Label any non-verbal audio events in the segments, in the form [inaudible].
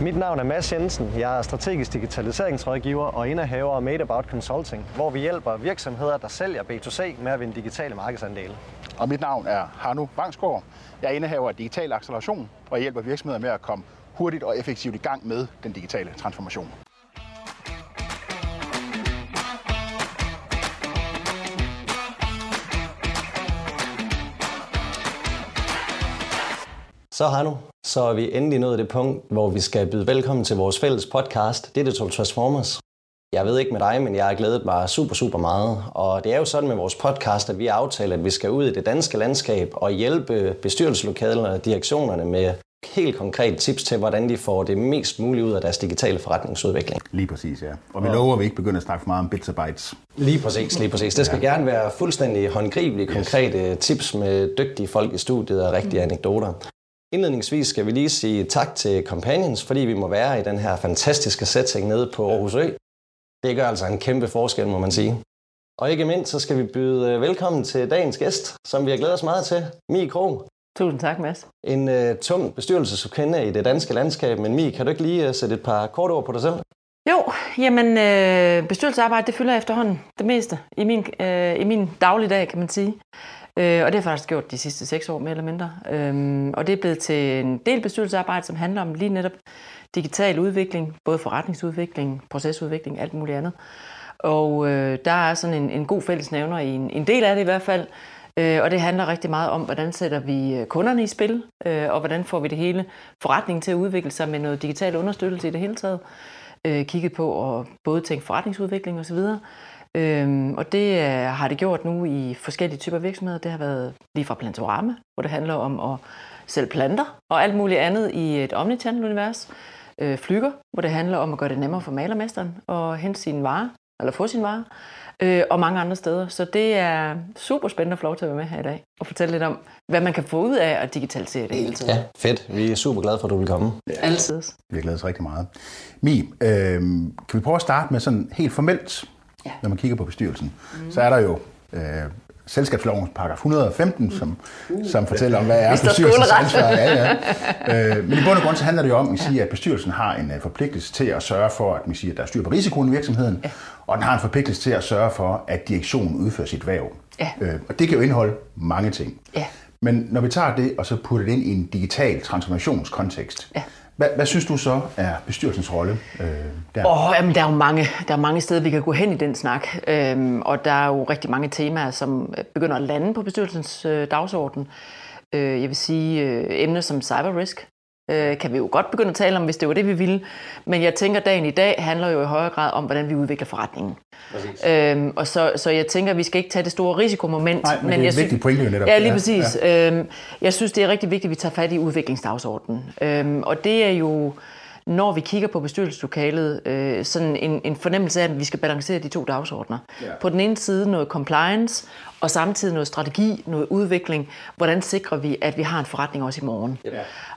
Mit navn er Mads Jensen. Jeg er strategisk digitaliseringsrådgiver og indehaver af Made About Consulting, hvor vi hjælper virksomheder, der sælger B2C med at vinde digitale markedsandele. Og mit navn er Hannu Vangsgaard. Jeg er indehaver af Digital Acceleration og hjælper virksomheder med at komme hurtigt og effektivt i gang med den digitale transformation. Så har nu, så er vi endelig nået det punkt, hvor vi skal byde velkommen til vores fælles podcast, Digital Transformers. Jeg ved ikke med dig, men jeg har glædet mig super, super meget. Og det er jo sådan med vores podcast, at vi har aftalt, at vi skal ud i det danske landskab og hjælpe bestyrelseslokalerne og direktionerne med helt konkrete tips til, hvordan de får det mest muligt ud af deres digitale forretningsudvikling. Lige præcis, ja. Og vi lover, at vi ikke begynder at snakke for meget om bits og bytes. Lige præcis, lige præcis. Det skal ja. gerne være fuldstændig håndgribelige, konkrete yes. tips med dygtige folk i studiet og rigtige anekdoter. Indledningsvis skal vi lige sige tak til Companions, fordi vi må være i den her fantastiske setting nede på Aarhus Ø. Det gør altså en kæmpe forskel, må man sige. Og ikke mindst, så skal vi byde øh, velkommen til dagens gæst, som vi har glædet os meget til, Mie Krog. Tusind tak, Mads. En uh, tung bestyrelseskende i det danske landskab, men Mie, kan du ikke lige uh, sætte et par kort ord på dig selv? Jo, jamen øh, bestyrelsesarbejde, det fylder efterhånden det meste i min, øh, i min dagligdag, kan man sige. Øh, og det har jeg faktisk gjort de sidste seks år, mere eller mindre. Øh, og det er blevet til en del bestyrelsesarbejde, som handler om lige netop digital udvikling, både forretningsudvikling, procesudvikling, alt muligt andet. Og øh, der er sådan en, en god fællesnævner i en, en del af det i hvert fald, øh, og det handler rigtig meget om, hvordan sætter vi øh, kunderne i spil, øh, og hvordan får vi det hele forretningen til at udvikle sig med noget digital understøttelse i det hele taget. Øh, kigget på og både tænke forretningsudvikling osv., Øhm, og det øh, har det gjort nu i forskellige typer virksomheder. Det har været lige fra Plantorama, hvor det handler om at sælge planter og alt muligt andet i et omnichannel-univers. Øh, flyger, hvor det handler om at gøre det nemmere for malermesteren at hente sine varer, eller få sine varer, øh, og mange andre steder. Så det er super spændende at få lov til at være med her i dag og fortælle lidt om, hvad man kan få ud af at digitalisere det hele tiden. Ja, fedt. Vi er super glade for, at du vil komme. Ja. Altid. Vi har glædet os rigtig meget. Mi, øh, kan vi prøve at starte med sådan helt formelt, ja. når man kigger på bestyrelsen, mm. så er der jo øh, selskabslovens paragraf 115, som, uh. som fortæller om, hvad er bestyrelsens ansvar. Ja, ja. Øh, men i bund og grund så handler det jo om, at, sige, at bestyrelsen har en øh, forpligtelse til at sørge for, at, man siger, at der er styr på risikoen i virksomheden, ja. og den har en forpligtelse til at sørge for, at direktionen udfører sit værv. Ja. Øh, og det kan jo indeholde mange ting. Ja. Men når vi tager det og så putter det ind i en digital transformationskontekst, ja hvad, hvad synes du så er bestyrelsens rolle øh, der? Oh, jamen, der er jo mange, der er mange steder, vi kan gå hen i den snak. Øhm, og der er jo rigtig mange temaer, som øh, begynder at lande på bestyrelsens øh, dagsorden. Øh, jeg vil sige øh, emner som cyber risk, øh, kan vi jo godt begynde at tale om, hvis det var det, vi ville. Men jeg tænker, at dagen i dag handler jo i højere grad om, hvordan vi udvikler forretningen. Øhm, og så, så jeg tænker, at vi skal ikke tage det store risikomoment. Nej, men, men det er jeg en vigtig pointe jo netop. Ja, lige præcis. Ja. Øhm, jeg synes, det er rigtig vigtigt, at vi tager fat i udviklingsdagsordenen. Øhm, og det er jo når vi kigger på bestyrelseslokalet, øh, sådan en, en fornemmelse af, at vi skal balancere de to dagsordner. Ja. På den ene side noget compliance, og samtidig noget strategi, noget udvikling. Hvordan sikrer vi, at vi har en forretning også i morgen? Ja.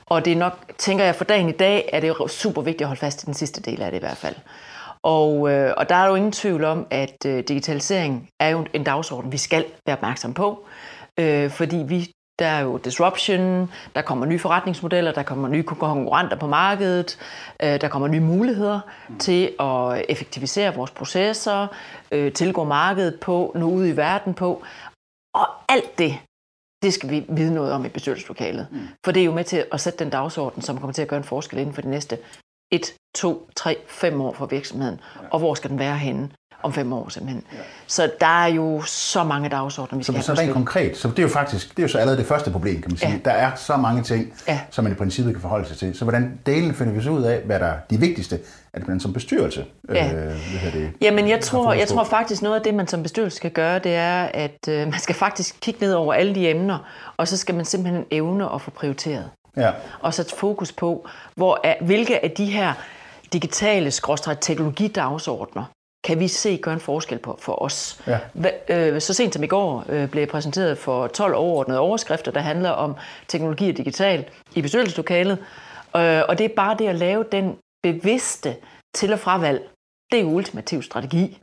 Og det er nok, tænker jeg, for dagen i dag, er det super vigtigt at holde fast i den sidste del af det i hvert fald. Og, øh, og der er jo ingen tvivl om, at øh, digitalisering er jo en dagsorden, vi skal være opmærksom på. Øh, fordi vi der er jo disruption, der kommer nye forretningsmodeller, der kommer nye konkurrenter på markedet, øh, der kommer nye muligheder til at effektivisere vores processer, øh, tilgå markedet på, nå ud i verden på. Og alt det, det skal vi vide noget om i bestyrelseslokalet. Mm. For det er jo med til at sætte den dagsorden, som kommer til at gøre en forskel inden for de næste 1, 2, 3, 5 år for virksomheden. Ja. Og hvor skal den være henne? Om fem år simpelthen. Ja. Så der er jo så mange dagsordner, vi skal så, så rent konkret, så det er jo faktisk, det er jo så allerede det første problem, kan man sige. Ja. Der er så mange ting, ja. som man i princippet kan forholde sig til. Så hvordan delen finder vi så ud af, hvad der er de vigtigste, at man som bestyrelse ja. øh, det, Jamen jeg tror, jeg tror faktisk noget af det, man som bestyrelse skal gøre, det er, at øh, man skal faktisk kigge ned over alle de emner, og så skal man simpelthen evne at få prioriteret. Ja. Og sætte fokus på, hvor er, hvilke af de her digitale teknologidagsordner kan vi se gøre en forskel på for os. Ja. Øh, så sent som i går øh, blev jeg præsenteret for 12 overordnede overskrifter, der handler om teknologi og digital i bestyrelseslokalet. Øh, og det er bare det at lave den bevidste til- og fravalg. Det er jo ultimativ strategi.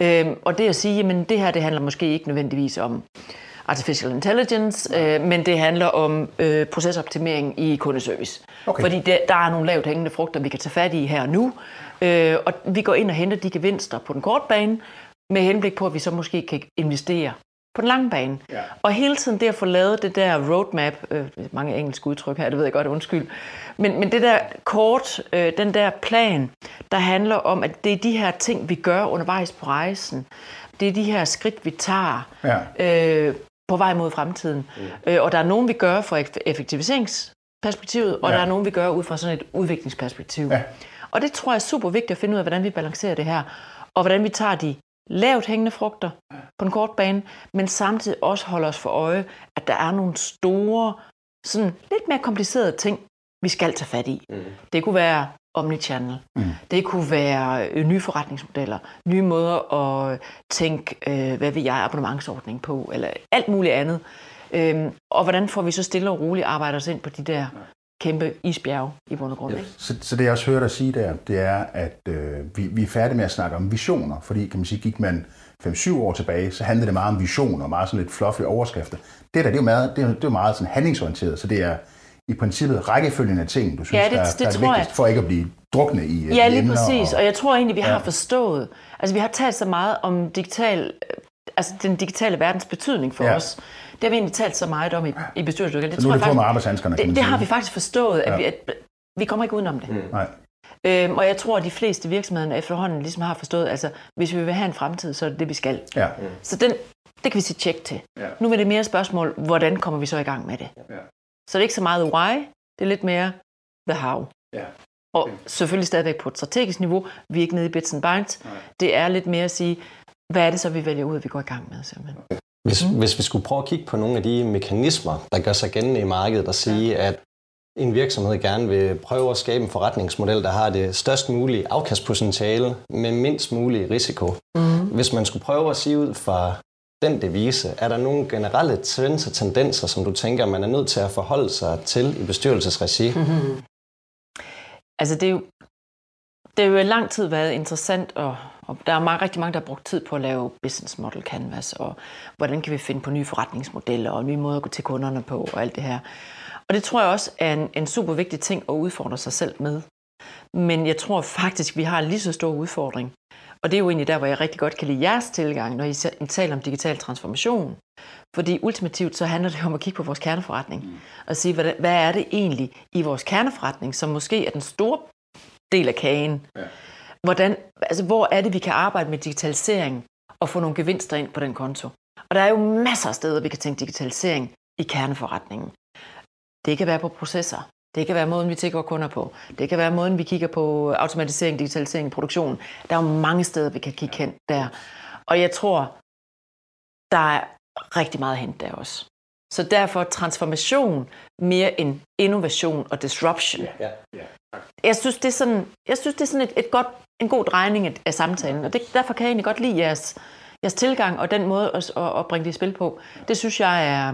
Ja. Og det at sige, at det her det handler måske ikke nødvendigvis om artificial intelligence, øh, men det handler om øh, procesoptimering i kundeservice. Okay. Fordi det, der er nogle lavt hængende frugter, vi kan tage fat i her og nu, øh, og vi går ind og henter de gevinster på den korte bane, med henblik på, at vi så måske kan investere på den lange bane. Ja. Og hele tiden det at få lavet det der roadmap, øh, mange engelske udtryk her, det ved jeg godt, undskyld, men, men det der kort, øh, den der plan, der handler om, at det er de her ting, vi gør undervejs på rejsen. Det er de her skridt, vi tager ja. øh, på vej mod fremtiden. Mm. Øh, og der er nogen, vi gør for effektiviseringsperspektivet, og ja. der er nogen, vi gør ud fra sådan et udviklingsperspektiv. Ja. Og det tror jeg er super vigtigt at finde ud af, hvordan vi balancerer det her, og hvordan vi tager de lavt hængende frugter på en kort bane, men samtidig også holder os for øje, at der er nogle store, sådan lidt mere komplicerede ting, vi skal tage fat i. Mm. Det kunne være omnichannel. Mm. Det kunne være øh, nye forretningsmodeller, nye måder at tænke, øh, hvad vil jeg, abonnementsordning på, eller alt muligt andet. Øhm, og hvordan får vi så stille og roligt arbejdet os ind på de der kæmpe isbjerge i bund og grund. Ja. Ikke? Så, så det jeg også hører dig sige der, det er, at øh, vi, vi er færdige med at snakke om visioner, fordi kan man sige, gik man 5-7 år tilbage, så handlede det meget om visioner, meget sådan lidt fluffy overskrifter. Det der, det er jo meget, det er, det er meget sådan handlingsorienteret, så det er i princippet rækkefølgen af ting, du synes, ja, det, der, det, der er vigtigst, jeg. for ikke at blive drukne i Ja, lige præcis, og, og jeg tror egentlig, vi ja. har forstået, altså vi har talt så meget om digital, altså den digitale verdens betydning for ja. os, har vi egentlig talt så meget om i, i bestyrelseslokalet. Det, så nu er det på med arbejdshandskerne, det, det har vi faktisk forstået, at, ja. vi, at vi kommer ikke udenom det. Mm. Nej. Øhm, og jeg tror, at de fleste virksomheder efterhånden ligesom har forstået, altså hvis vi vil have en fremtid, så er det det, vi skal. Ja. Mm. Så den, det kan vi sige tjek til. Ja. Nu er det mere et spørgsmål, hvordan kommer vi så i gang med det? Ja. Så det er ikke så meget why, det er lidt mere the how. Ja. Og selvfølgelig stadigvæk på et strategisk niveau. Vi er ikke nede i bits and bytes. Nej. Det er lidt mere at sige, hvad er det så, vi vælger ud, at vi går i gang med simpelthen. Hvis, mm. hvis vi skulle prøve at kigge på nogle af de mekanismer, der gør sig gældende i markedet, og sige, ja. at en virksomhed gerne vil prøve at skabe en forretningsmodel, der har det størst mulige afkastpotentiale med mindst mulig risiko. Mm. Hvis man skulle prøve at sige ud fra den devise, er der nogle generelle trends og tendenser, som du tænker, man er nødt til at forholde sig til i bestyrelsesregi? Mm-hmm. Altså det er jo, det har jo lang tid været interessant, og, og der er meget, rigtig mange, der har brugt tid på at lave business model canvas, og hvordan kan vi finde på nye forretningsmodeller, og nye måder at gå til kunderne på, og alt det her. Og det tror jeg også er en, en super vigtig ting at udfordre sig selv med. Men jeg tror faktisk, vi har en lige så stor udfordring. Og det er jo egentlig der, hvor jeg rigtig godt kan lide jeres tilgang, når I taler om digital transformation. Fordi ultimativt så handler det om at kigge på vores kerneforretning. Mm. Og sige, hvad, hvad er det egentlig i vores kerneforretning, som måske er den store del af kagen. Ja. Hvordan, altså, hvor er det, vi kan arbejde med digitalisering og få nogle gevinster ind på den konto? Og der er jo masser af steder, vi kan tænke digitalisering i kerneforretningen. Det kan være på processer. Det kan være måden, vi tænker kunder på. Det kan være måden, vi kigger på automatisering, digitalisering, produktion. Der er jo mange steder, vi kan kigge hen der. Og jeg tror, der er rigtig meget hen der også. Så derfor transformation mere end innovation og disruption. Ja, ja, ja. Jeg synes, det er sådan, jeg synes, det er sådan et, et godt, en god drejning af, af samtalen, og det, derfor kan jeg egentlig godt lide jeres, jeres tilgang og den måde at, at, at bringe det i spil på. Det synes jeg er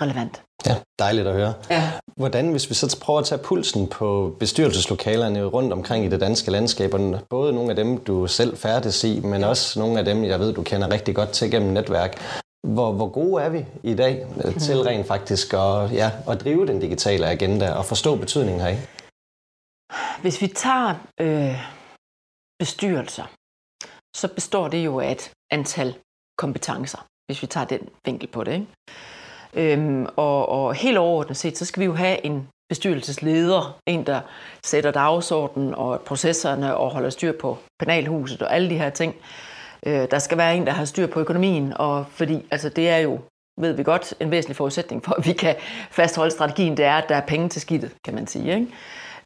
relevant. Ja, dejligt at høre. Ja. Hvordan, hvis vi så prøver at tage pulsen på bestyrelseslokalerne rundt omkring i det danske landskab, og både nogle af dem, du selv færdes i, men også nogle af dem, jeg ved, du kender rigtig godt til gennem netværk. Hvor, hvor gode er vi i dag øh, til mhm. rent faktisk at, ja, at drive den digitale agenda og forstå betydningen heri? Hvis vi tager øh, bestyrelser, så består det jo af et antal kompetencer, hvis vi tager den vinkel på det. Ikke? Øhm, og, og helt overordnet set, så skal vi jo have en bestyrelsesleder, en der sætter dagsordenen og processerne og holder styr på penalhuset og alle de her ting. Øh, der skal være en, der har styr på økonomien, og fordi altså, det er jo, ved vi godt, en væsentlig forudsætning for, at vi kan fastholde strategien, det er, at der er penge til skidtet, kan man sige. Ikke?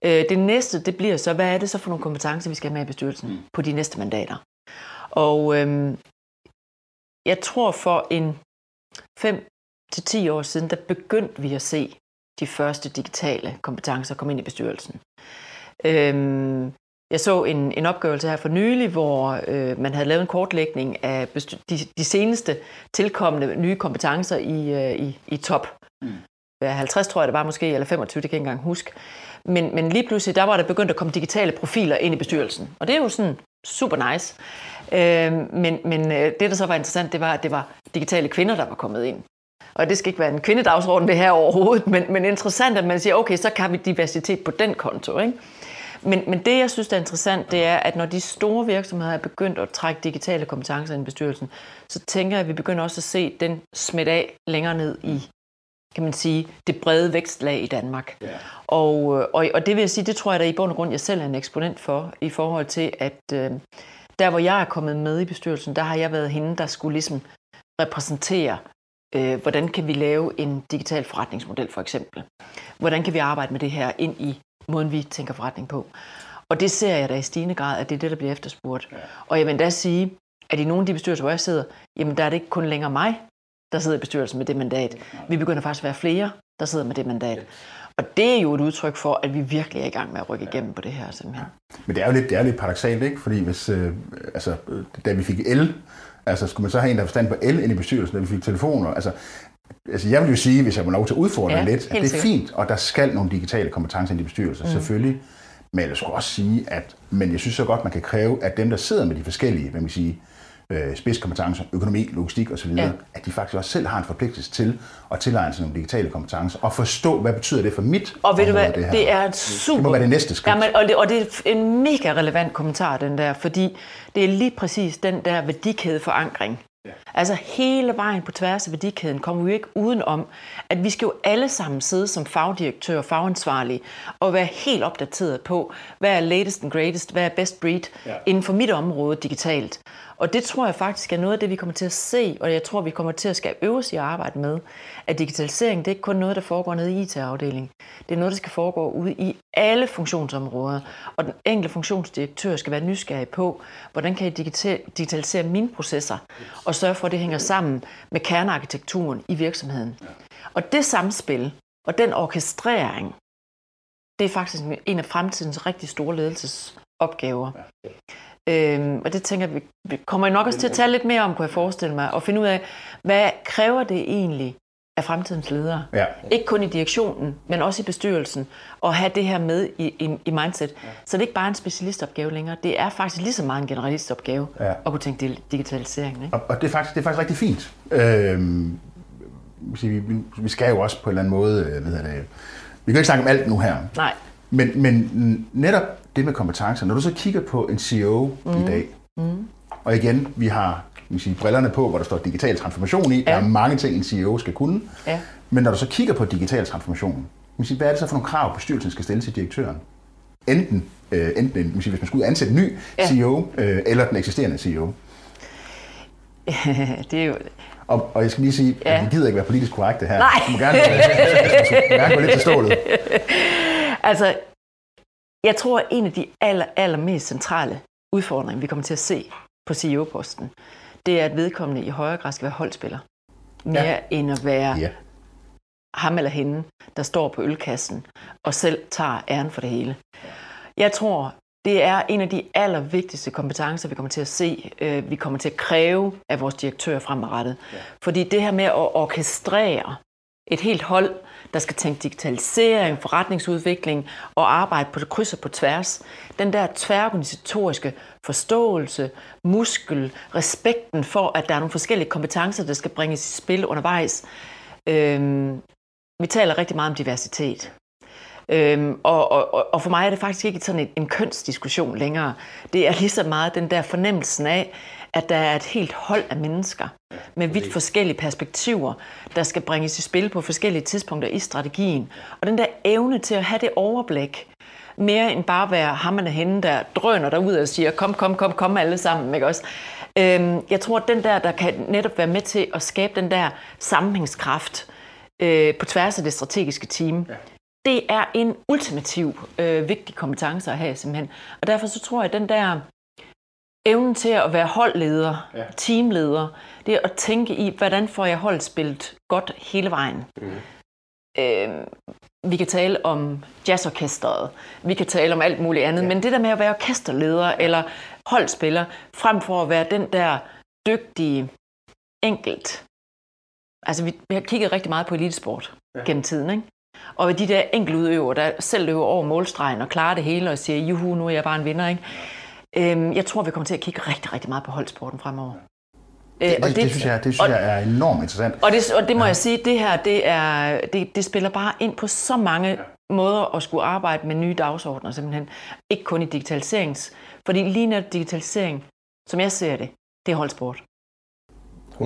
Øh, det næste, det bliver så, hvad er det så for nogle kompetencer, vi skal have med i bestyrelsen mm. på de næste mandater? Og øhm, jeg tror for en 5 til 10 år siden, der begyndte vi at se de første digitale kompetencer komme ind i bestyrelsen. Øhm, jeg så en, en opgørelse her for nylig, hvor øh, man havde lavet en kortlægning af de, de seneste tilkommende nye kompetencer i, øh, i, i top. Mm. 50 tror jeg det var måske, eller 25, det kan jeg ikke engang huske. Men, men lige pludselig, der var der begyndt at komme digitale profiler ind i bestyrelsen. Og det er jo sådan super nice. Øh, men men øh, det, der så var interessant, det var, at det var digitale kvinder, der var kommet ind. Og det skal ikke være en kvindedagsorden det her overhovedet, men, men interessant, at man siger, okay, så kan vi diversitet på den konto. Ikke? Men, men det, jeg synes, der er interessant, det er, at når de store virksomheder er begyndt at trække digitale kompetencer ind i bestyrelsen, så tænker jeg, at vi begynder også at se den smidt af længere ned i kan man sige, det brede vækstlag i Danmark. Ja. Og, og, og det vil jeg sige, det tror jeg, der i bund og grund, jeg selv er en eksponent for, i forhold til, at øh, der, hvor jeg er kommet med i bestyrelsen, der har jeg været hende, der skulle ligesom repræsentere, øh, hvordan kan vi lave en digital forretningsmodel, for eksempel. Hvordan kan vi arbejde med det her ind i måden, vi tænker forretning på. Og det ser jeg da i stigende grad, at det er det, der bliver efterspurgt. Ja. Og jeg vil da sige, at i nogle af de bestyrelser, hvor jeg sidder, jamen der er det ikke kun længere mig, der sidder i bestyrelsen med det mandat. Vi begynder faktisk at være flere, der sidder med det mandat. Og det er jo et udtryk for, at vi virkelig er i gang med at rykke igennem på det her simpelthen. Men det er jo lidt, det er lidt paradoxalt, ikke? Fordi hvis, øh, altså, da vi fik el, altså skulle man så have en, der forstand på el ind i bestyrelsen, da vi fik telefoner, altså Altså jeg vil jo sige, hvis jeg må lov til at udfordre ja, lidt, at det er fint, og der skal nogle digitale kompetencer i de bestyrelser, mm. selvfølgelig. Men jeg skulle også sige, at men jeg synes så godt, man kan kræve, at dem, der sidder med de forskellige, hvad man siger, øh, spidskompetencer, økonomi, logistik osv., ja. at de faktisk også selv har en forpligtelse til at tilegne sig nogle digitale kompetencer og forstå, hvad betyder det for mit Og ved du hvad, det, her. det er super... Det må være det næste skridt. Jamen, og, det, og det er en mega relevant kommentar, den der, fordi det er lige præcis den der værdikædeforankring, Ja. Altså hele vejen på tværs af værdikæden kommer vi ikke udenom, at vi skal jo alle sammen sidde som fagdirektør og fagansvarlige og være helt opdateret på, hvad er latest and greatest, hvad er best breed ja. inden for mit område digitalt. Og det tror jeg faktisk er noget af det, vi kommer til at se, og jeg tror, vi kommer til at skal øves i at arbejde med, at digitalisering det er ikke kun noget, der foregår nede i IT-afdelingen. Det er noget, der skal foregå ude i alle funktionsområder, og den enkelte funktionsdirektør skal være nysgerrig på, hvordan kan jeg digitalisere mine processer, og sørge for, at det hænger sammen med kernearkitekturen i virksomheden. Og det samspil, og den orkestrering, det er faktisk en af fremtidens rigtig store ledelsesopgaver. Øhm, og det tænker jeg, vi kommer nok også til at tale lidt mere om, kunne jeg forestille mig, og finde ud af, hvad kræver det egentlig af fremtidens ledere? Ja. Ikke kun i direktionen, men også i bestyrelsen, og have det her med i, i, i mindset. Ja. Så det er ikke bare en specialistopgave længere, det er faktisk lige så meget en generalistopgave ja. at kunne tænke digitalisering. Ikke? Og, og det, er faktisk, det er faktisk rigtig fint. Øhm, vi, vi skal jo også på en eller anden måde, øh, hvad hedder det, vi kan ikke snakke om alt nu her. Nej. Men, men netop det med kompetencer, når du så kigger på en CEO mm. i dag, mm. og igen, vi har vi sige, brillerne på, hvor der står digital transformation i, ja. der er mange ting, en CEO skal kunne, ja. men når du så kigger på digital transformation, sige, hvad er det så for nogle krav, bestyrelsen skal stille til direktøren? Enten, øh, enten sige, hvis man skulle ansætte en ny ja. CEO, øh, eller den eksisterende CEO. [laughs] det er jo... Og, og jeg skal lige sige, ja. at vi gider ikke være politisk korrekte her. Nej. Du må gerne, [laughs] gerne gå lidt til stålet. [laughs] Altså, jeg tror, at en af de aller, aller mest centrale udfordringer, vi kommer til at se på CEO-posten, det er, at vedkommende i højere grad skal være holdspiller. Mere ja. end at være ja. ham eller hende, der står på ølkassen og selv tager æren for det hele. Jeg tror, det er en af de allervigtigste kompetencer, vi kommer til at se, øh, vi kommer til at kræve af vores direktør fremadrettet. Ja. Fordi det her med at orkestrere et helt hold, der skal tænke digitalisering, forretningsudvikling og arbejde på det kryds og på tværs. Den der tværorganisatoriske forståelse, muskel, respekten for, at der er nogle forskellige kompetencer, der skal bringes i spil undervejs. Øhm, vi taler rigtig meget om diversitet. Øhm, og, og, og for mig er det faktisk ikke sådan en, en kønsdiskussion længere. Det er lige så meget den der fornemmelsen af, at der er et helt hold af mennesker med vidt forskellige perspektiver, der skal bringes i spil på forskellige tidspunkter i strategien. Og den der evne til at have det overblik, mere end bare at være hammerne hende, der drøner derud og siger, kom, kom, kom, kom alle sammen, ikke også? Øhm, jeg tror, at den der, der kan netop være med til at skabe den der sammenhængskraft øh, på tværs af det strategiske team, det er en ultimativ øh, vigtig kompetence at have simpelthen. Og derfor så tror jeg, at den der evnen til at være holdleder, ja. teamleder, det er at tænke i, hvordan får jeg holdet spillet godt hele vejen. Mm. Øh, vi kan tale om jazzorkestret, vi kan tale om alt muligt andet, ja. men det der med at være orkesterleder eller holdspiller, frem for at være den der dygtige enkelt. Altså vi, vi har kigget rigtig meget på elitesport ja. gennem tiden, ikke? Og de der enkeltudøvere, der selv løber over målstregen og klarer det hele og siger, juhu, nu er jeg bare en vinder, ikke? Øhm, jeg tror, vi kommer til at kigge rigtig, rigtig meget på holdsporten fremover. Det, det, det, det, synes, jeg, det synes og, jeg er enormt interessant. Og det, og det må ja. jeg sige, det her, det, er, det, det spiller bare ind på så mange ja. måder at skulle arbejde med nye dagsordner, simpelthen. Ikke kun i digitaliserings, fordi lige når digitalisering, som jeg ser det, det er holdsport.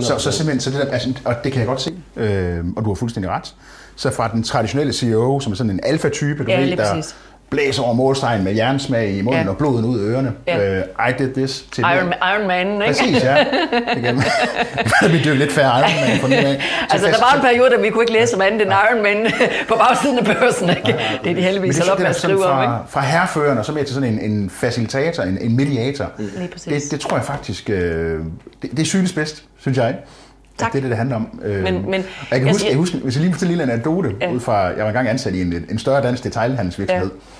Så, så simpelthen, så det der, altså, og det kan jeg godt se, øh, og du har fuldstændig ret. Så fra den traditionelle CEO, som er sådan en alfa-type, du ja, ved, der, præcis blæser over målstregen med jernsmag i munden ja. og blodet ud af ørerne. Ja. Uh, I did this. Til Iron, Iron Man, ikke? Præcis, ja. [laughs] Det [laughs] vi døde lidt færre Iron Man for nu af. Altså, der var en periode, da vi kunne ikke læse om andet end Iron Man [laughs] på bagsiden af børsen, ikke? Det er de heldigvis så op med at skrive fra, om, ikke? Fra herreføren og så mere til sådan en, en facilitator, en, en mediator. Mm. Det, det tror jeg faktisk, øh, det, det synes bedst, synes jeg. Tak. Det er det, det handler om. Øh, men, men, jeg kan huske, jeg, huske, hvis jeg lige fortæller en lille anekdote, ja. ud fra, jeg var engang ansat i en, en større dansk detailhandelsvirksomhed, ja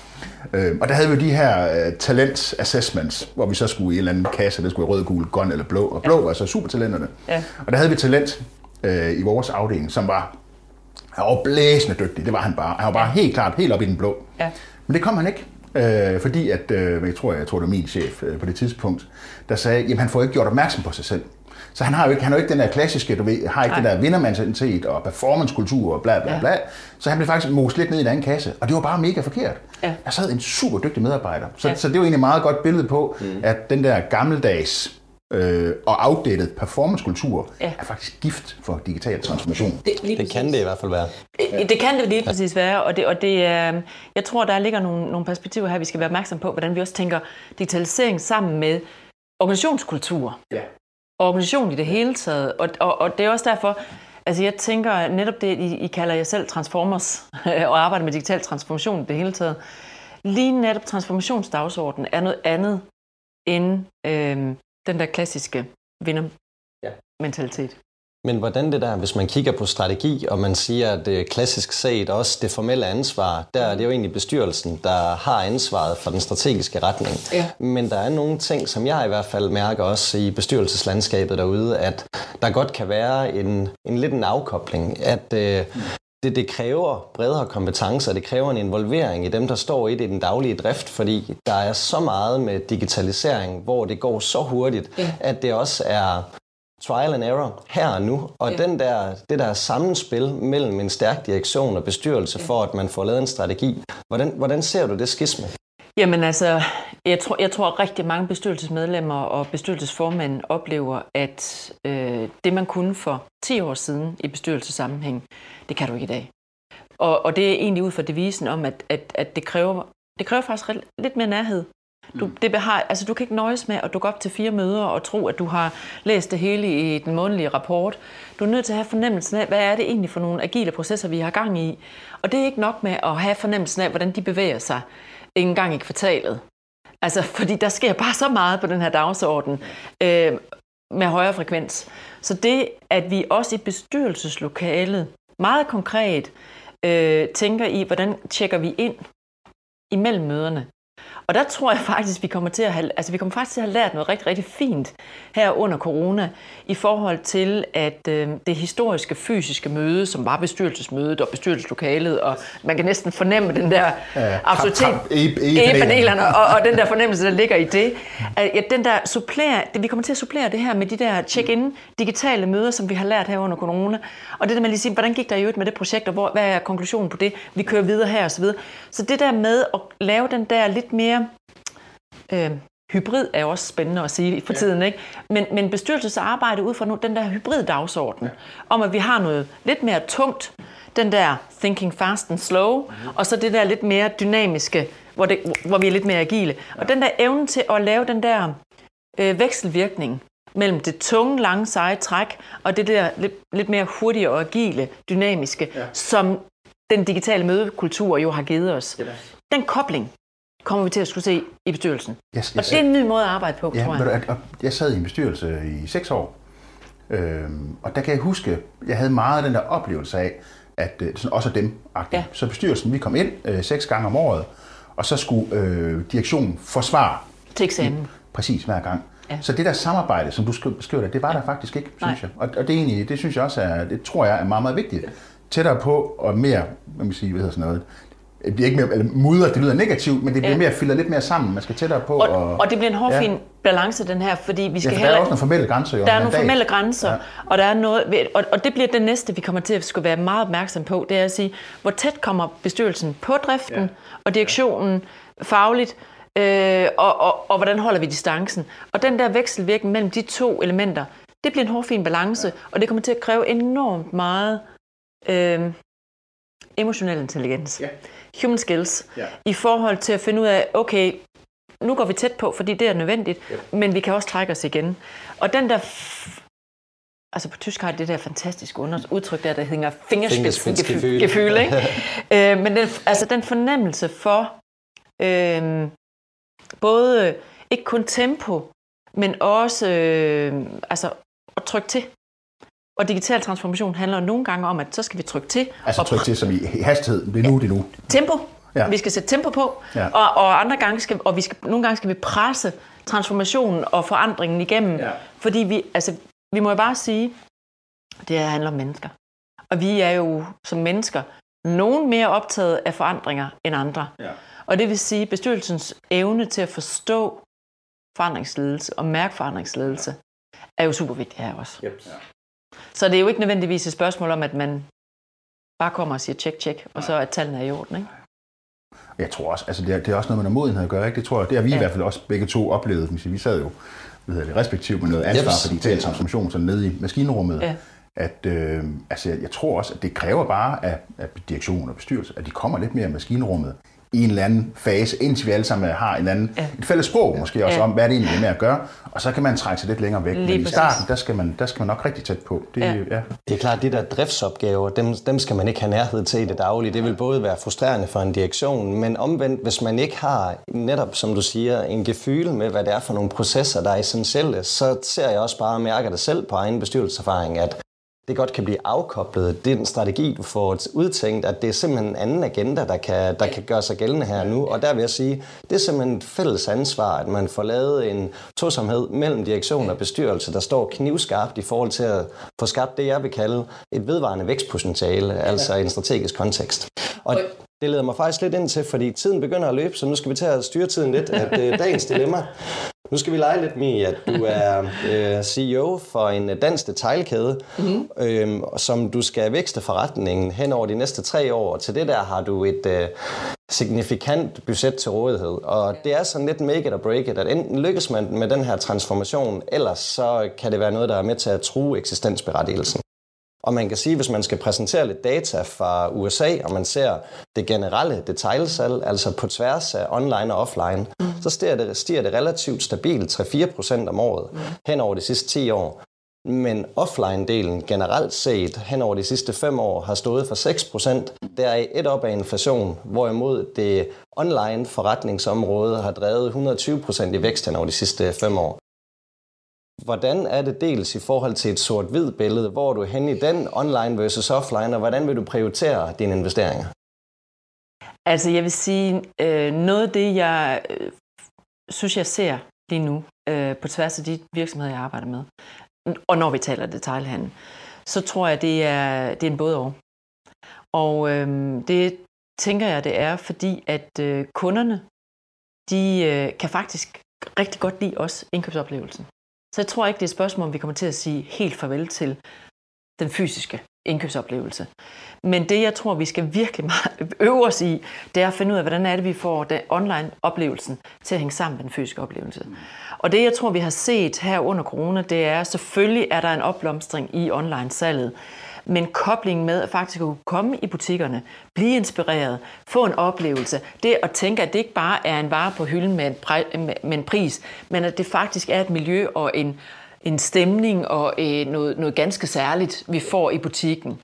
Øh, og der havde vi de her uh, talent assessments, hvor vi så skulle i en eller anden kasse, der skulle være rød, gul, grøn eller blå. Og blå ja. var så supertalenterne. Ja. Og der havde vi talent uh, i vores afdeling, som var, han var blæsende dygtig. Det var han bare. Han var bare helt klart helt op i den blå. Ja. Men det kom han ikke. Øh, fordi at, øh, jeg tror, jeg tror, det var min chef øh, på det tidspunkt, der sagde, at han får ikke gjort opmærksom på sig selv. Så han har jo ikke, han har jo ikke den der klassiske, du ved, har ikke Nej. den der vindermentalitet og performancekultur og bla bla ja. bla. Så han blev faktisk most lidt ned i en anden kasse, og det var bare mega forkert. Ja. Jeg sad en super dygtig medarbejder. Så, ja. så det var egentlig et meget godt billede på, mm. at den der gammeldags øh, og outdated performancekultur ja. er faktisk gift for digital transformation. Det, det kan det i hvert fald være. Det, det kan det lige præcis være, og, det, og det, øh, jeg tror, der ligger nogle, nogle perspektiver her, vi skal være opmærksom på, hvordan vi også tænker digitalisering sammen med organisationskultur. Ja og organisationen i det hele taget. Og, og, og det er også derfor, altså jeg tænker netop det, I, I kalder jer selv Transformers, [laughs] og arbejder med digital transformation i det hele taget. Lige netop transformationsdagsordenen er noget andet end øh, den der klassiske vindermentalitet. Men hvordan det der, hvis man kigger på strategi, og man siger, at det klassisk set også det formelle ansvar, der er det jo egentlig bestyrelsen, der har ansvaret for den strategiske retning. Ja. Men der er nogle ting, som jeg i hvert fald mærker også i bestyrelseslandskabet derude, at der godt kan være en, en lidt en afkobling, at øh, det, det kræver bredere kompetencer, det kræver en involvering i dem, der står i det i den daglige drift, fordi der er så meget med digitalisering, hvor det går så hurtigt, ja. at det også er trial and error her og nu. Og ja. den der, det der sammenspil mellem en stærk direktion og bestyrelse ja. for, at man får lavet en strategi. Hvordan, hvordan ser du det skisme? Jamen altså, jeg tror, jeg tror at rigtig mange bestyrelsesmedlemmer og bestyrelsesformænd oplever, at øh, det man kunne for 10 år siden i bestyrelsessammenhæng, det kan du ikke i dag. Og, og det er egentlig ud fra devisen om, at, at, at det, kræver, det kræver faktisk lidt mere nærhed du, mm. det behar, altså, du kan ikke nøjes med at dukke op til fire møder og tro, at du har læst det hele i den månedlige rapport. Du er nødt til at have fornemmelsen af, hvad er det egentlig for nogle agile processer, vi har gang i. Og det er ikke nok med at have fornemmelsen af, hvordan de bevæger sig en gang i kvartalet. Altså, fordi der sker bare så meget på den her dagsorden øh, med højere frekvens. Så det, at vi også i bestyrelseslokalet meget konkret øh, tænker i, hvordan tjekker vi ind imellem møderne. Og der tror jeg faktisk, vi kommer til at have, altså vi kommer faktisk til at have lært noget rigtig, rigtig fint her under corona, i forhold til, at øh, det historiske fysiske møde, som var bestyrelsesmødet og bestyrelseslokalet, og man kan næsten fornemme den der ja, autoritet i panelerne, og, og den der fornemmelse, der ligger i det, at ja, den der supplerer, vi kommer til at supplere det her med de der check-in digitale møder, som vi har lært her under corona, og det der med lige sige, hvordan gik der i øvrigt med det projekt, og hvor, hvad er konklusionen på det, vi kører videre her og så videre. Så det der med at lave den der lidt mere øh, hybrid er også spændende at sige for tiden, ikke? Men, men bestyrelsesarbejde ud fra nu, den der hybrid-dagsorden, ja. om at vi har noget lidt mere tungt, den der thinking fast and slow, mm-hmm. og så det der lidt mere dynamiske, hvor, det, hvor vi er lidt mere agile. Ja. Og den der evne til at lave den der øh, vekselvirkning mellem det tunge, lange, seje træk, og det der lidt, lidt mere hurtige og agile, dynamiske, ja. som den digitale mødekultur jo har givet os. Ja. Den kobling, kommer vi til at skulle se i bestyrelsen. Yes, og det er en ny måde at arbejde på, ja, tror jeg. Jeg, jeg sad i en bestyrelse i seks år, øhm, og der kan jeg huske, jeg havde meget af den der oplevelse af, at øh, sådan også dem ja. Så bestyrelsen, vi kom ind øh, seks gange om året, og så skulle øh, direktionen forsvare. Til eksamen. Præcis, hver gang. Ja. Så det der samarbejde, som du skriver der, det var der faktisk ikke, synes Nej. jeg. Og, og det, er egentlig, det synes jeg også er, det tror jeg er meget, meget vigtigt. Tættere på og mere, hvad man sige, hvad hedder sådan noget, det bliver ikke mere, eller mudder, det lyder negativt, men det bliver ja. mere fylder lidt mere sammen. Man skal tættere på. Og, og, og det bliver en hårfin ja. balance, den her, fordi vi skal ja, for heller... der er også nogle formelle grænser. Jo, der er nogle formelle grænser, ja. og, der er noget, og, og det bliver det næste, vi kommer til at skulle være meget opmærksom på, det er at sige, hvor tæt kommer bestyrelsen på driften ja. og direktionen fagligt, øh, og, og, og hvordan holder vi distancen. Og den der vekselvirkning mellem de to elementer, det bliver en hårfin balance, ja. og det kommer til at kræve enormt meget øh, emotionel intelligens. Ja human skills, ja. i forhold til at finde ud af, okay, nu går vi tæt på, fordi det er nødvendigt, ja. men vi kan også trække os igen. Og den der altså på tysk har det der fantastiske udtryk der, der hedder fingerspidsgefühl, ikke? [laughs] øh, men den, altså den fornemmelse for øh, både ikke kun tempo, men også øh, altså at trykke til. Og digital transformation handler nogle gange om, at så skal vi trykke til. Altså trykke til som i hastighed. Det er nu, det er nu. Tempo. Ja. Vi skal sætte tempo på, ja. og, og andre gange skal, og vi skal, nogle gange skal vi presse transformationen og forandringen igennem. Ja. Fordi vi, altså, vi må jo bare sige, det her handler om mennesker. Og vi er jo som mennesker nogen mere optaget af forandringer end andre. Ja. Og det vil sige, bestyrelsens evne til at forstå forandringsledelse og mærke forandringsledelse er jo super vigtigt her også. Yep. Ja. Så det er jo ikke nødvendigvis et spørgsmål om, at man bare kommer og siger tjek, tjek, og så at tallene er i orden, ikke? Jeg tror også, altså det er, det er også noget med modenhed at gøre, ikke? Det tror jeg, det har vi ja. i hvert fald også begge to oplevet. Vi sad jo hvad hedder det, respektivt med noget ansvar for digital transformation, sådan nede i maskinrummet. Ja. At, øh, altså jeg, jeg tror også, at det kræver bare af, af direktion og bestyrelse, at de kommer lidt mere i maskinrummet i en eller anden fase, indtil vi alle sammen har en anden, ja. et fælles sprog måske også ja. om, hvad det egentlig er med at gøre, og så kan man trække sig lidt længere væk. Lige Men i starten, der skal, man, der skal man nok rigtig tæt på. Det, ja. Ja. det er klart, at de der driftsopgaver, dem, dem skal man ikke have nærhed til i det daglige. Det vil både være frustrerende for en direktion, men omvendt, hvis man ikke har netop, som du siger, en gefyle med, hvad det er for nogle processer, der er essentielle, så ser jeg også bare og mærker det selv på egen bestyrelseserfaring, at det godt kan blive afkoblet. Det er den strategi, du får udtænkt, at det er simpelthen en anden agenda, der kan, der kan gøre sig gældende her nu. Og der vil jeg sige, det er simpelthen et fælles ansvar, at man får lavet en tosomhed mellem direktion og bestyrelse, der står knivskarpt i forhold til at få skabt det, jeg vil kalde et vedvarende vækstpotentiale, altså i en strategisk kontekst. Og det leder mig faktisk lidt ind til, fordi tiden begynder at løbe, så nu skal vi til at styre tiden lidt, at det er dagens dilemma. Nu skal vi lege lidt med, at du er øh, CEO for en øh, dansk detailkæde, mm-hmm. øh, som du skal vækste forretningen hen over de næste tre år. Til det der har du et øh, signifikant budget til rådighed. Og det er sådan lidt make it or break it, at enten lykkes man med den her transformation, ellers så kan det være noget, der er med til at true eksistensberettigelsen. Og man kan sige, hvis man skal præsentere lidt data fra USA, og man ser det generelle detailsalg, altså på tværs af online og offline, mm. så stiger det, stiger det relativt stabilt 3-4% om året mm. hen over de sidste 10 år. Men offline-delen generelt set hen over de sidste 5 år har stået for 6%. Der er et op af inflation, hvorimod det online forretningsområde har drevet 120% i vækst hen over de sidste 5 år. Hvordan er det dels i forhold til et sort-hvid billede? Hvor er du hen i den online versus offline, og hvordan vil du prioritere dine investeringer? Altså jeg vil sige, øh, noget af det, jeg øh, synes, jeg ser lige nu øh, på tværs af de virksomheder, jeg arbejder med, og når vi taler detaljhandel, så tror jeg, det er, det er en både og. Og øh, det tænker jeg, det er, fordi at øh, kunderne, de øh, kan faktisk rigtig godt lide os indkøbsoplevelsen. Så jeg tror ikke, det er et spørgsmål, om vi kommer til at sige helt farvel til den fysiske indkøbsoplevelse. Men det, jeg tror, vi skal virkelig meget [laughs] øve os i, det er at finde ud af, hvordan er det, vi får den online-oplevelsen til at hænge sammen med den fysiske oplevelse. Og det, jeg tror, vi har set her under corona, det er, selvfølgelig er der en opblomstring i online-salget men koblingen med at faktisk kunne komme i butikkerne, blive inspireret, få en oplevelse, det at tænke, at det ikke bare er en vare på hylden med en, pri- med en pris, men at det faktisk er et miljø og en, en stemning og øh, noget, noget ganske særligt, vi får i butikken.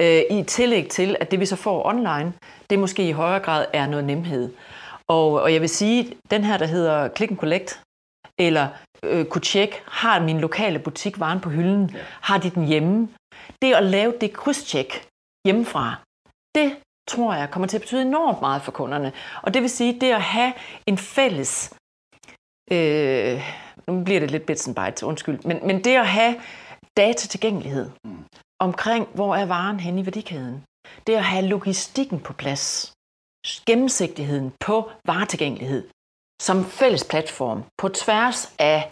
Øh, I tillæg til, at det vi så får online, det måske i højere grad er noget nemhed. Og, og jeg vil sige, den her, der hedder Click and Collect, eller øh, kunne tjekke, har min lokale butik varen på hylden? Har de den hjemme? Det at lave det krydstjek hjemmefra, det tror jeg kommer til at betyde enormt meget for kunderne. Og det vil sige, det at have en fælles, øh, nu bliver det lidt bits and bytes, undskyld, men, men det at have datatilgængelighed omkring, hvor er varen henne i værdikæden. Det at have logistikken på plads, gennemsigtigheden på varetilgængelighed som fælles platform på tværs af...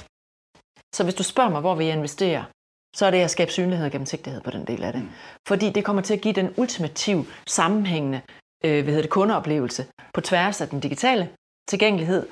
Så hvis du spørger mig, hvor vi investerer, så er det at skabe synlighed og gennemsigtighed på den del af det. Mm. Fordi det kommer til at give den ultimative, sammenhængende øh, hvad hedder det, kundeoplevelse på tværs af den digitale tilgængelighed,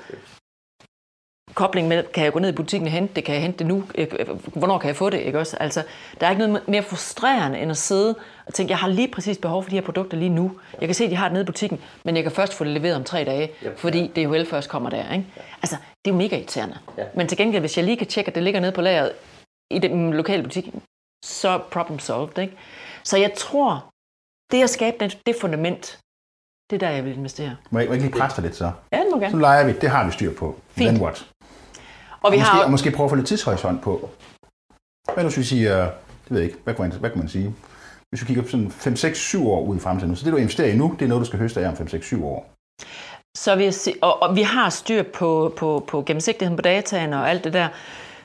kobling med, kan jeg gå ned i butikken og hente det, kan jeg hente det nu, øh, hvornår kan jeg få det, ikke også? Altså, der er ikke noget mere frustrerende end at sidde og tænke, jeg har lige præcis behov for de her produkter lige nu. Jeg kan se, at de har det nede i butikken, men jeg kan først få det leveret om tre dage, fordi det jo først kommer der, ikke? Altså, det er jo mega irriterende. Men til gengæld, hvis jeg lige kan tjekke, at det ligger nede på lageret i den lokale butik, så problem solved, ikke? Så jeg tror, det at skabe det, det fundament, det er der, jeg vil investere. Må jeg, må jeg ikke lige presse dig lidt så? Ja, det må gerne. Så leger vi, det har vi styr på. Fint. Then what? Og vi måske, har og måske prøve at få lidt tidshorisont på. Hvad nu, hvis vi siger, det ved jeg ikke, hvad kan man, hvad kan man sige? Hvis vi kigger sådan 5, 6, 7 år ud i fremtiden, så det du investerer i nu, det er noget, du skal høste af om 5, 6, 7 år. så sige, og, og vi har styr på, på, på gennemsigtigheden på dataen og alt det der,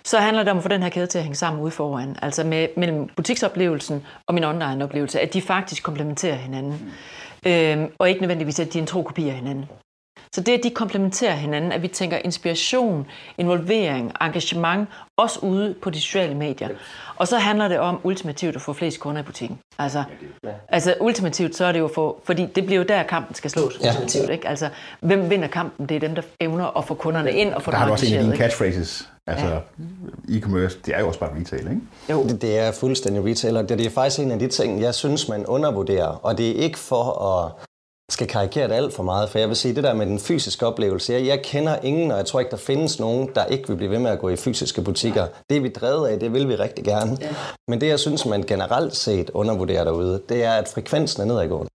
så handler det om at få den her kæde til at hænge sammen ude foran. Altså med, mellem butiksoplevelsen og min online-oplevelse, at de faktisk komplementerer hinanden. Mm. Øhm, og ikke nødvendigvis, at de er en tro kopi af hinanden. Så det, at de komplementerer hinanden, at vi tænker inspiration, involvering, engagement, også ude på de sociale medier. Og så handler det om ultimativt at få flest kunder i butikken. Altså, altså ultimativt, så er det jo for, fordi det bliver jo der, kampen skal slås. Ja. Ultimativt, ikke? Altså, hvem vinder kampen? Det er dem, der evner at få kunderne ind og få Der har du også en af dine catchphrases. Altså, ja. e-commerce, det er jo også bare retail, ikke? Jo. Det, det er fuldstændig retailer. Det, det er faktisk en af de ting, jeg synes, man undervurderer. Og det er ikke for at skal karikere det alt for meget, for jeg vil sige, det der med den fysiske oplevelse, jeg, jeg kender ingen, og jeg tror ikke, der findes nogen, der ikke vil blive ved med at gå i fysiske butikker. Det er vi drevet af, det vil vi rigtig gerne. Ja. Men det, jeg synes, man generelt set undervurderer derude, det er, at frekvensen er nedadgående.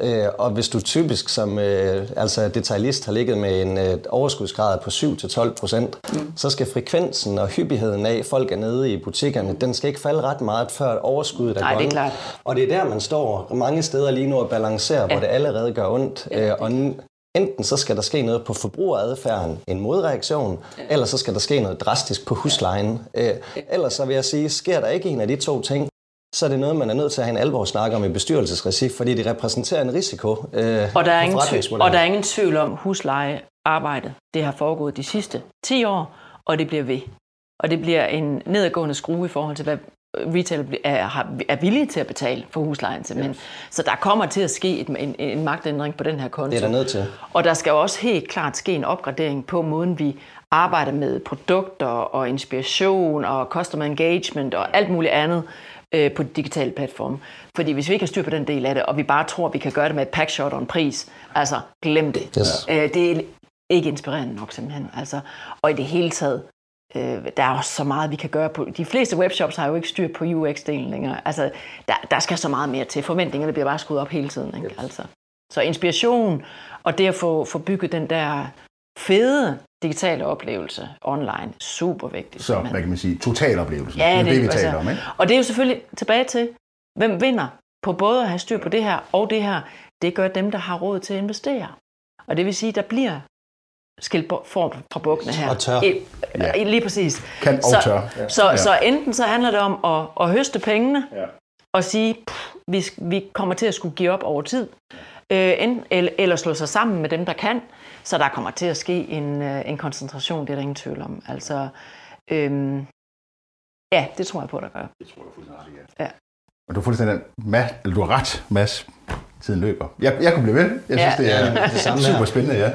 Øh, og hvis du typisk som øh, altså detailist har ligget med en øh, overskudsgrad på 7-12 procent, mm. så skal frekvensen og hyppigheden af, folk er nede i butikkerne, den skal ikke falde ret meget, før overskuddet er Nej, det er klart. Og det er der, man står mange steder lige nu og balancerer, ja. hvor det allerede gør ondt. Ja, og n- enten så skal der ske noget på forbrugeradfærden, en modreaktion, ja. eller så skal der ske noget drastisk på huslejen. Ja. Ellers så vil jeg sige, sker der ikke en af de to ting, så er det noget, man er nødt til at have en alvorsnak om i bestyrelsesregi, fordi det repræsenterer en risiko øh, Og der, er ingen tvivl, og der er ingen tvivl om, huslejearbejdet, det har foregået de sidste 10 år, og det bliver ved. Og det bliver en nedadgående skrue i forhold til, hvad retail er, er villige til at betale for huslejen simpelthen. Så der kommer til at ske et, en, en magtændring på den her konto. Det er der nødt til. Og der skal også helt klart ske en opgradering på måden, vi arbejder med produkter og inspiration og customer engagement og alt muligt andet øh, på de digitale platforme. Fordi hvis vi ikke har styr på den del af det, og vi bare tror, at vi kan gøre det med et packshot og en pris, altså glem det. Yes. Øh, det er ikke inspirerende nok simpelthen. Altså, og i det hele taget, øh, der er også så meget, vi kan gøre på. De fleste webshops har jo ikke styr på UX-delen længere. Altså, der, der skal så meget mere til. Forventningerne bliver bare skruet op hele tiden. Ikke? Altså. Så inspiration og det at få, få bygget den der fede digitale oplevelse online, super vigtigt. Så, simpelthen. hvad kan man sige, totaloplevelsen. Ja, det er det, vi altså, taler om, ikke? Og det er jo selvfølgelig tilbage til, hvem vinder på både at have styr på det her og det her. Det gør dem, der har råd til at investere. Og det vil sige, der bliver skilt form fra bukkene her. Og tør. I, Ja. ja. Lige præcis. Kan og så, tør. Så, Ja. ja. så enten så handler det om at, at høste pengene Ja. og sige, pff, vi, vi kommer til at skulle give op over tid, øh, enten, eller, eller slå sig sammen med dem, der kan, så der kommer til at ske en, øh, en koncentration, det er der ingen tvivl om. Altså, øhm, ja, det tror jeg på, der gør. Ja. Og du har fuldstændig Mads, eller du har ret, Mads. Tiden løber. Jeg, jeg kunne blive ved. Jeg synes, Ja. det er Ja, det samme super spændende, ja.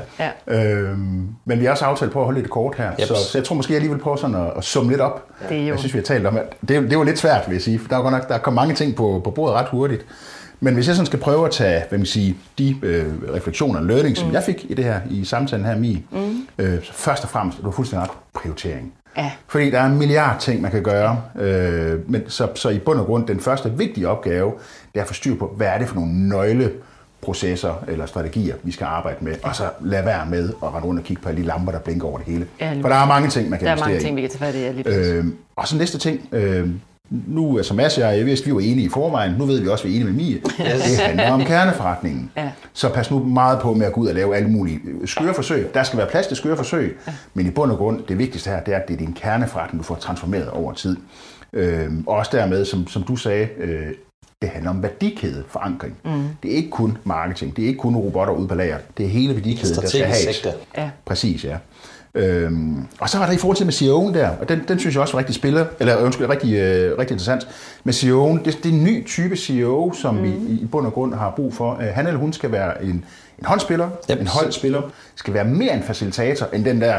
Ja. Øhm, men vi har også aftalt på at holde lidt kort her, Yep. så, så jeg tror måske, jeg lige vil prøve sådan at, at summe lidt op. Det er jo- Jeg synes, vi har talt om, at det, det var lidt svært, vil jeg sige, for der er godt nok, der kom mange ting på, på bordet ret hurtigt. Men hvis jeg sådan skal prøve at tage, hvad man sige, de øh, refleksioner og learning, som jeg fik i det her, i samtalen her, Mi, mm. øh, så først og fremmest, du har fuldstændig ret, prioritering. Ja. Fordi der er en milliard ting, man kan gøre. Øh, men så, så i bund og grund, den første vigtige opgave, det er at få styr på, hvad er det for nogle nøgleprocesser eller strategier, vi skal arbejde med, og så lade være med at rende rundt og kigge på alle de lamper, der blinker over det hele. Ja, For der er mange ting, man kan Der er investere mange i. ting, vi kan tage fat i. ja. Øh, og så næste ting. Øh, nu, altså Mads og jeg, jeg vidste, vi var enige i forvejen. Nu ved vi også, at vi er enige med Mie. Det handler om kerneforretningen. Ja. Så pas nu meget på med at gå ud og lave alle mulige skøreforsøg. Der skal være plads til skøreforsøg, men i bund og grund, det vigtigste her, det er, at det er din kerneforretning, du får transformeret over tid. Øh, og også dermed, som, som du sagde, øh, det handler om værdikædeforankring. Mm. Det er ikke kun marketing, det er ikke kun robotter ude på lager. Det er hele værdikæden, der skal have. Ja. Præcis, ja. Øhm, og så var der i forhold til med CEO'en der, og den, den synes jeg også var rigtig spiller, eller undskyld, rigtig, øh, rigtig interessant. Med CEO'en, det, det er en ny type CEO, som mm. vi i bund og grund har brug for. Øh, han eller hun skal være en, en håndspiller, yep. en holdspiller, skal være mere en facilitator end den der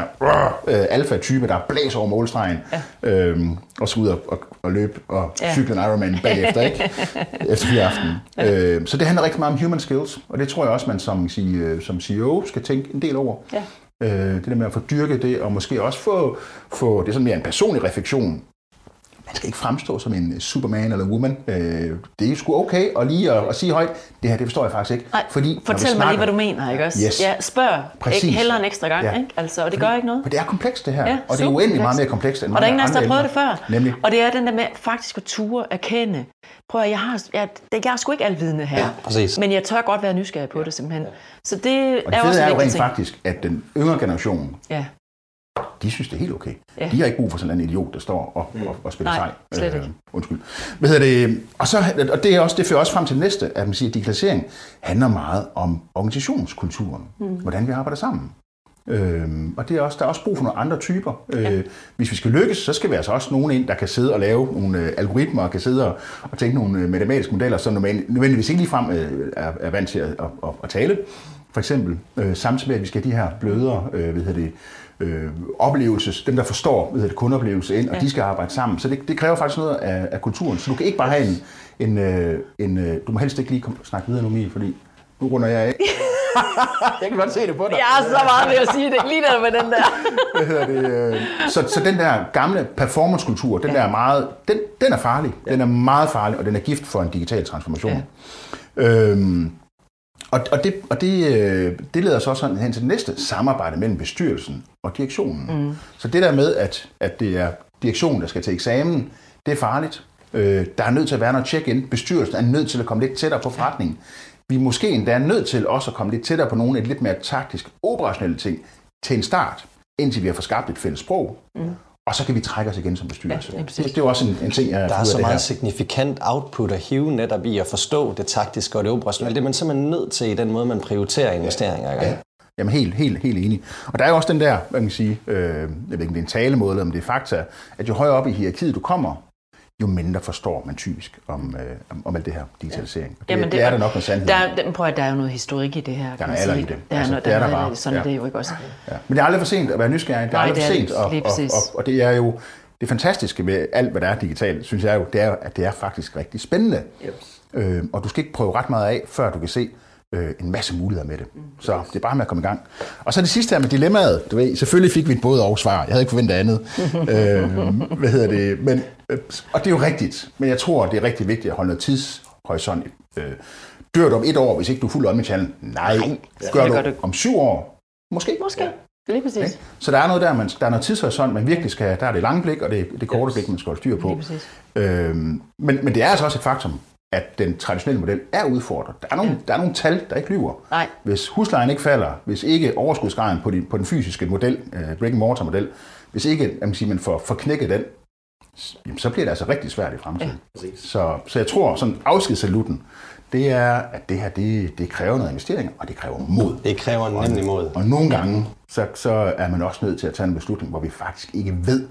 øh, alfa-type, der blæser over målstregen, ja. øhm, og skal ud og, og, og løbe og ja. cykle en Ironman bagefter, ikke? [laughs] efter fire aften. Ja. Øh, så det handler rigtig meget om human skills, og det tror jeg også, man som, sige, som CEO skal tænke en del over. Ja. Øh, det der med at få dyrket det, og måske også få, få det er sådan mere en personlig refleksion. Skal ikke fremstå som en superman eller woman. Øh, det er sgu okay at lige at, at sige højt, det her det forstår jeg faktisk ikke. Nej, fordi, fortæl snakker, mig lige, hvad du mener, ikke også? Yes. Ja, spørg. Præcis. Ikke, heller en ekstra gang, ja. ikke? Altså, og det fordi, gør ikke noget. For det er komplekst det her, ja, og det er uendelig meget mere komplekst end Og der er ingen af os, der har prøvet det før. Nemlig. Og det er den der med faktisk at ture, erkende. Prøv at jeg har, jeg, jeg er sgu ikke alvidende her. Ja, præcis. Men jeg tør godt være nysgerrig på det simpelthen. Ja. Så det, og det er også er jo rent ting. faktisk, at den yngre generation, ja de synes, det er helt okay. Ja. De har ikke brug for sådan en idiot, der står og, og, og spiller Nej, sej. slet ikke. Øh, undskyld. Hvad hedder det? Og, så, og det, er også, det fører også frem til næste, at man siger, at digitalisering handler meget om organisationskulturen. Mm. Hvordan vi arbejder sammen. Øhm, og det er også, der er også brug for nogle andre typer. Ja. Øh, hvis vi skal lykkes, så skal vi altså også nogen ind, der kan sidde og lave nogle øh, algoritmer, og kan sidde og, og tænke nogle øh, matematiske modeller, som nødvendigvis ikke ligefrem øh, er, er vant til at, at, at, at tale. For eksempel, øh, samtidig med, at vi skal have de her blødere øh, hvad hedder det, øh, oplevelses, dem der forstår hvad det, kundeoplevelse ind, og ja. de skal arbejde sammen. Så det, det kræver faktisk noget af, af kulturen. Så du kan ikke bare have en, en, øh, en øh, du må helst ikke lige komme, snakke videre nu, Mie, fordi nu runder jeg af. [laughs] jeg kan godt se det på dig. Jeg har så meget ved at sige det, lige der med den der. [laughs] Hvad hedder det? Øh, så, så den der gamle performancekultur, den ja. der er meget, den, den er farlig. Ja. Den er meget farlig, og den er gift for en digital transformation. Ja. Øhm, og, og, det, og det, øh, det leder så også hen til det næste samarbejde mellem bestyrelsen og direktionen. Mm. Så det der med, at, at det er direktionen, der skal til eksamen, det er farligt. Øh, der er nødt til at være noget check-in. Bestyrelsen er nødt til at komme lidt tættere på forretningen. Vi er måske endda er nødt til også at komme lidt tættere på nogle af de lidt mere taktisk operationelle ting til en start, indtil vi har fået skabt et fælles sprog. Mm og så kan vi trække os igen som bestyrelse. Ja, det, det, er også en, en ting, jeg Der er så meget her. signifikant output at hive netop i at forstå det taktiske og det operationelle. Det er man simpelthen nødt til i den måde, man prioriterer investeringer. Ja. ja. Jamen helt, helt, helt enig. Og der er jo også den der, hvad man kan sige, øh, jeg ved ikke om det er en talemåde, eller om det er fakta, at jo højere op i hierarkiet du kommer, jo mindre forstår man typisk om, øh, om, om alt det her digitalisering. Ja. Det, Jamen det, det er der nok noget sandhed. Der, prøv at der er jo noget historik i det her. Der er noget alder i det. Der er, altså, noget, der, er der bare. Sådan ja. er det jo ikke også. Ja. Men det er aldrig for sent at være nysgerrig. Det er Nej, aldrig for sent. Og, og, og, og, det er jo det fantastiske ved alt, hvad der er digitalt, synes jeg jo, det er, at det er faktisk rigtig spændende. Yep. Øh, og du skal ikke prøve ret meget af, før du kan se øh, en masse muligheder med det. Mm. Så det er bare med at komme i gang. Og så det sidste her med dilemmaet. Du ved, selvfølgelig fik vi et både og svar. Jeg havde ikke forventet andet. [laughs] øh, hvad hedder det? Men, øh, og det er jo rigtigt. Men jeg tror, det er rigtig vigtigt at holde noget tidshorisont. Øh, dør du om et år, hvis ikke du er fuld omnichannel? Nej. Nej. Gør du om syv år? Måske. Måske. Ja. Lige præcis. Okay? Så der er noget der, man, der er noget tidshorisont, man virkelig skal, der er det lange blik, og det, det korte blik, man skal holde styr på. Øhm, men, men det er altså også et faktum, at den traditionelle model er udfordret. Der er nogle, ja. der er nogle tal, der ikke lyver. Nej. Hvis huslejen ikke falder, hvis ikke overskudsgraden på, de, på den fysiske model, uh, brick and mortar model, hvis ikke man, siger, man får, får knækket den, så bliver det altså rigtig svært i fremtiden. Ja. Så, så jeg tror, sådan afskedssaluten, det er, at det her, det, det kræver noget investering, og det kræver mod. Det kræver nemlig mod. Og nogle gange, så, så er man også nødt til at tage en beslutning, hvor vi faktisk ikke ved,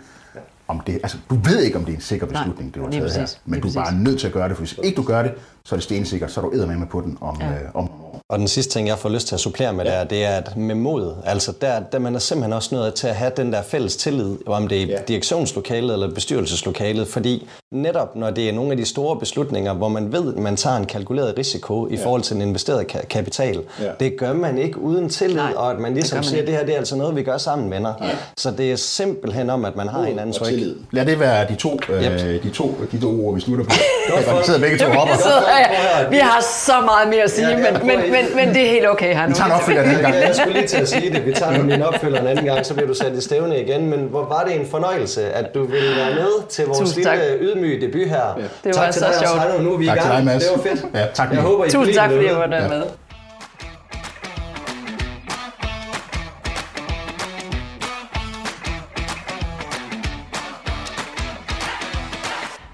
om det, altså, du ved ikke, om det er en sikker beslutning, Nej, det du har taget her, men du er bare nødt til at gøre det, for hvis ikke du gør det, så er det stensikkert, så er du med på den om, ja. øh, om og den sidste ting, jeg får lyst til at supplere med, ja. det, er, det er at med mod. Altså der, der man er simpelthen også nødt til at have den der fælles tillid, om det er ja. direktionslokalet eller bestyrelseslokalet, fordi netop når det er nogle af de store beslutninger, hvor man ved, at man tager en kalkuleret risiko i ja. forhold til en investeret kapital, ja. det gør man ikke uden tillid, Nej, og at man ligesom man siger, at det her det er altså noget, vi gør sammen, venner. Ja. Så det er simpelthen om, at man har en anden tryk. Lad det være de to, øh, yep. de to, de to ord, vi slutter på. Vi sidder begge to op. Vi har så meget mere at sige, ja, men, men, men, men det er helt okay her nu. Vi tager en opfølger en anden gang. [laughs] Jeg skulle lige til at sige det. Vi tager en opfølger en anden gang, så bliver du sat i stævne igen. Men hvor var det en fornøjelse, at du ville være med til vores Tusind lille tak. ydmyge debut her. Ja. Det var tak til så dig, sjovt. Nu er vi i gang. Tak til dig, Mads. Det var fedt. Ja, tak. Jeg håber, I Tusind tak, fordi jeg var der med.